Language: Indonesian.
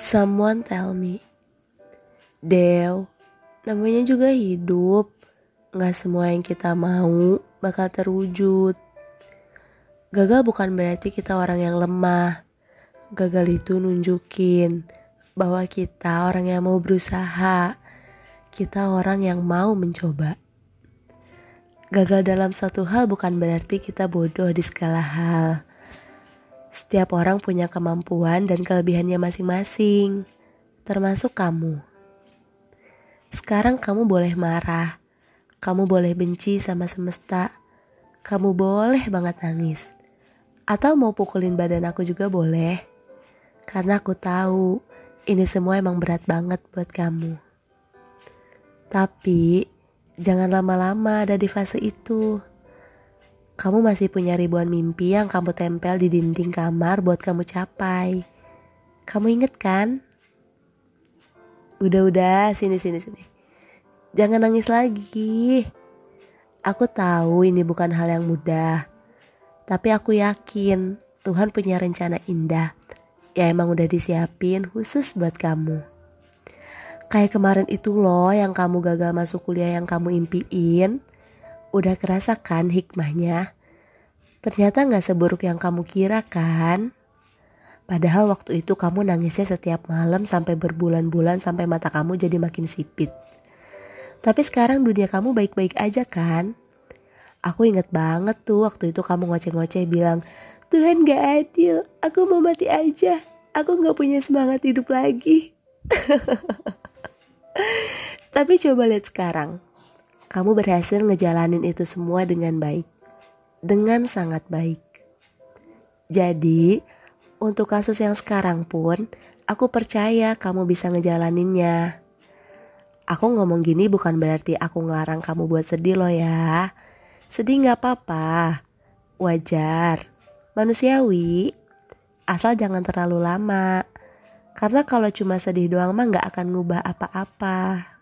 Someone tell me, Dew, namanya juga hidup. Gak semua yang kita mau bakal terwujud. Gagal bukan berarti kita orang yang lemah. Gagal itu nunjukin bahwa kita orang yang mau berusaha. Kita orang yang mau mencoba. Gagal dalam satu hal bukan berarti kita bodoh di segala hal. Setiap orang punya kemampuan dan kelebihannya masing-masing, termasuk kamu. Sekarang kamu boleh marah, kamu boleh benci sama semesta, kamu boleh banget nangis, atau mau pukulin badan aku juga boleh, karena aku tahu ini semua emang berat banget buat kamu. Tapi jangan lama-lama ada di fase itu. Kamu masih punya ribuan mimpi yang kamu tempel di dinding kamar buat kamu capai. Kamu inget kan? Udah-udah, sini sini sini. Jangan nangis lagi. Aku tahu ini bukan hal yang mudah. Tapi aku yakin Tuhan punya rencana indah. Ya emang udah disiapin khusus buat kamu. Kayak kemarin itu loh yang kamu gagal masuk kuliah yang kamu impiin. Udah kerasa kan hikmahnya? Ternyata gak seburuk yang kamu kira kan? Padahal waktu itu kamu nangisnya setiap malam sampai berbulan-bulan sampai mata kamu jadi makin sipit. Tapi sekarang dunia kamu baik-baik aja kan? Aku inget banget tuh waktu itu kamu ngoceh-ngoceh bilang, Tuhan gak adil, aku mau mati aja. Aku gak punya semangat hidup lagi. Tapi coba lihat sekarang. Kamu berhasil ngejalanin itu semua dengan baik. Dengan sangat baik. Jadi, untuk kasus yang sekarang pun, aku percaya kamu bisa ngejalaninnya. Aku ngomong gini bukan berarti aku ngelarang kamu buat sedih loh ya. Sedih gak apa-apa, wajar, manusiawi, asal jangan terlalu lama. Karena kalau cuma sedih doang mah gak akan ngubah apa-apa.